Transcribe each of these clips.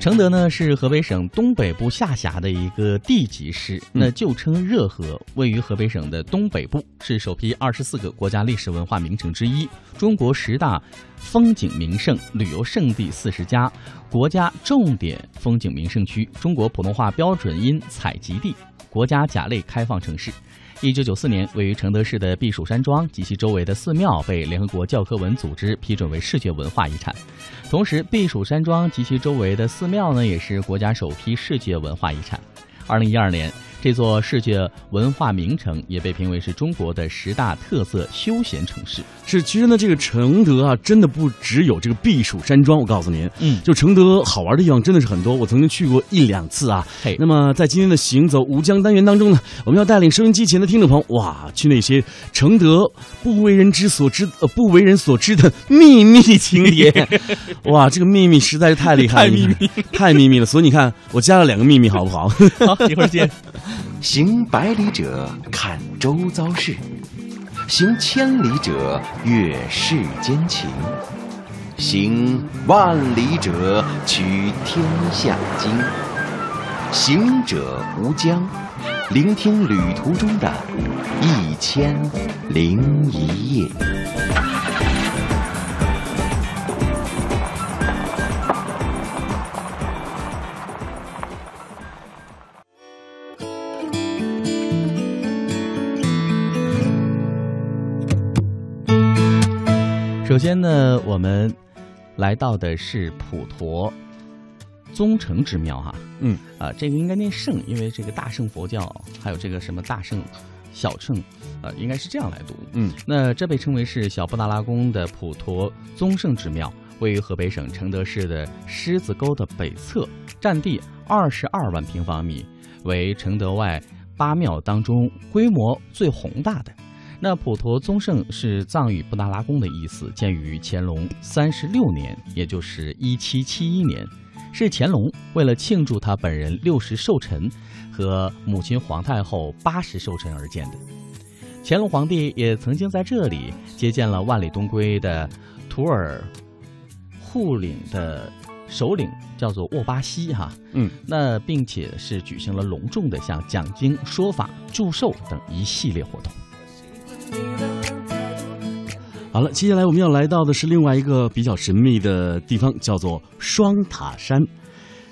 承德呢是河北省东北部下辖的一个地级市，那旧称热河，位于河北省的东北部，是首批二十四个国家历史文化名城之一，中国十大风景名胜旅游胜地四十家，国家重点风景名胜区，中国普通话标准音采集地，国家甲类开放城市。一九九四年，位于承德市的避暑山庄及其周围的寺庙被联合国教科文组织批准为世界文化遗产。同时，避暑山庄及其周围的寺庙呢，也是国家首批世界文化遗产。二零一二年。这座世界文化名城也被评为是中国的十大特色休闲城市。是，其实呢，这个承德啊，真的不只有这个避暑山庄。我告诉您，嗯，就承德好玩的地方真的是很多。我曾经去过一两次啊。嘿，那么在今天的行走吴江单元当中呢，我们要带领收音机前的听众朋友，哇，去那些承德不为人知所知、呃不为人所知的秘密景点。哇，这个秘密实在是太厉害，太秘密，太秘密了。所以你看，我加了两个秘密，好不好？好，一会儿见。行百里者看周遭事，行千里者阅世间情，行万里者取天下经。行者无疆，聆听旅途中的一千零一夜。首先呢，我们来到的是普陀宗成之庙哈，嗯啊，这个应该念圣，因为这个大圣佛教还有这个什么大圣、小圣，呃，应该是这样来读。嗯，那这被称为是小布达拉宫的普陀宗圣之庙，位于河北省承德市的狮子沟的北侧，占地二十二万平方米，为承德外八庙当中规模最宏大的。那普陀宗圣是藏语布达拉宫的意思，建于乾隆三十六年，也就是一七七一年，是乾隆为了庆祝他本人六十寿辰和母亲皇太后八十寿辰而建的。乾隆皇帝也曾经在这里接见了万里东归的图尔护领的首领，叫做沃巴西哈，嗯，那并且是举行了隆重的像讲经、说法、祝寿等一系列活动。好了，接下来我们要来到的是另外一个比较神秘的地方，叫做双塔山。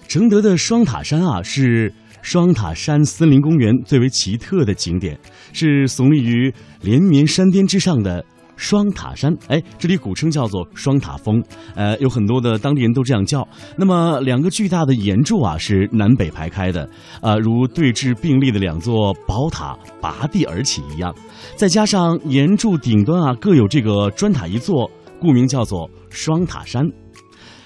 承德的双塔山啊，是双塔山森林公园最为奇特的景点，是耸立于连绵山巅之上的。双塔山，哎，这里古称叫做双塔峰，呃，有很多的当地人都这样叫。那么，两个巨大的岩柱啊，是南北排开的，呃，如对峙并立的两座宝塔拔地而起一样。再加上岩柱顶端啊，各有这个砖塔一座，故名叫做双塔山。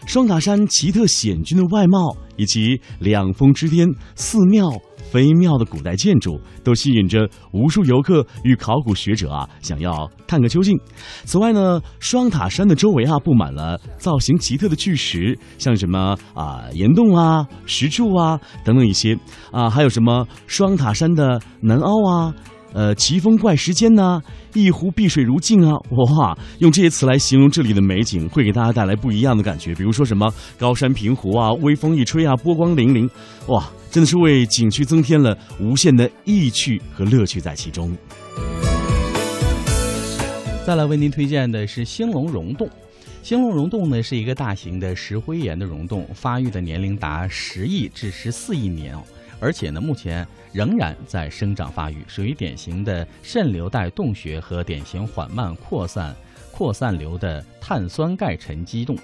双塔山奇特险峻的外貌，以及两峰之巅寺庙。微妙的古代建筑都吸引着无数游客与考古学者啊，想要探个究竟。此外呢，双塔山的周围啊，布满了造型奇特的巨石，像什么啊岩洞啊、石柱啊等等一些啊，还有什么双塔山的南凹啊。呃，奇峰怪石间呢，一湖碧水如镜啊，哇！用这些词来形容这里的美景，会给大家带来不一样的感觉。比如说什么高山平湖啊，微风一吹啊，波光粼粼，哇！真的是为景区增添了无限的意趣和乐趣在其中。再来为您推荐的是兴隆溶洞。兴隆溶洞呢是一个大型的石灰岩的溶洞，发育的年龄达十亿至十四亿年哦。而且呢，目前仍然在生长发育，属于典型的渗流带洞穴和典型缓慢扩散扩散流的碳酸钙沉积洞。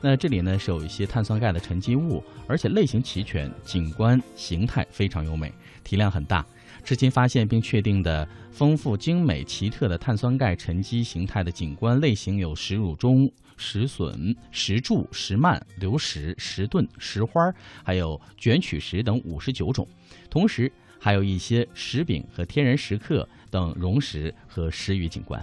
那这里呢是有一些碳酸钙的沉积物，而且类型齐全，景观形态非常优美，体量很大。至今发现并确定的丰富精美奇特的碳酸钙沉积形态的景观类型有石乳钟。石笋、石柱、石幔、流石、石盾、石花，还有卷曲石等五十九种，同时还有一些石饼和天然石刻等溶石和石鱼景观。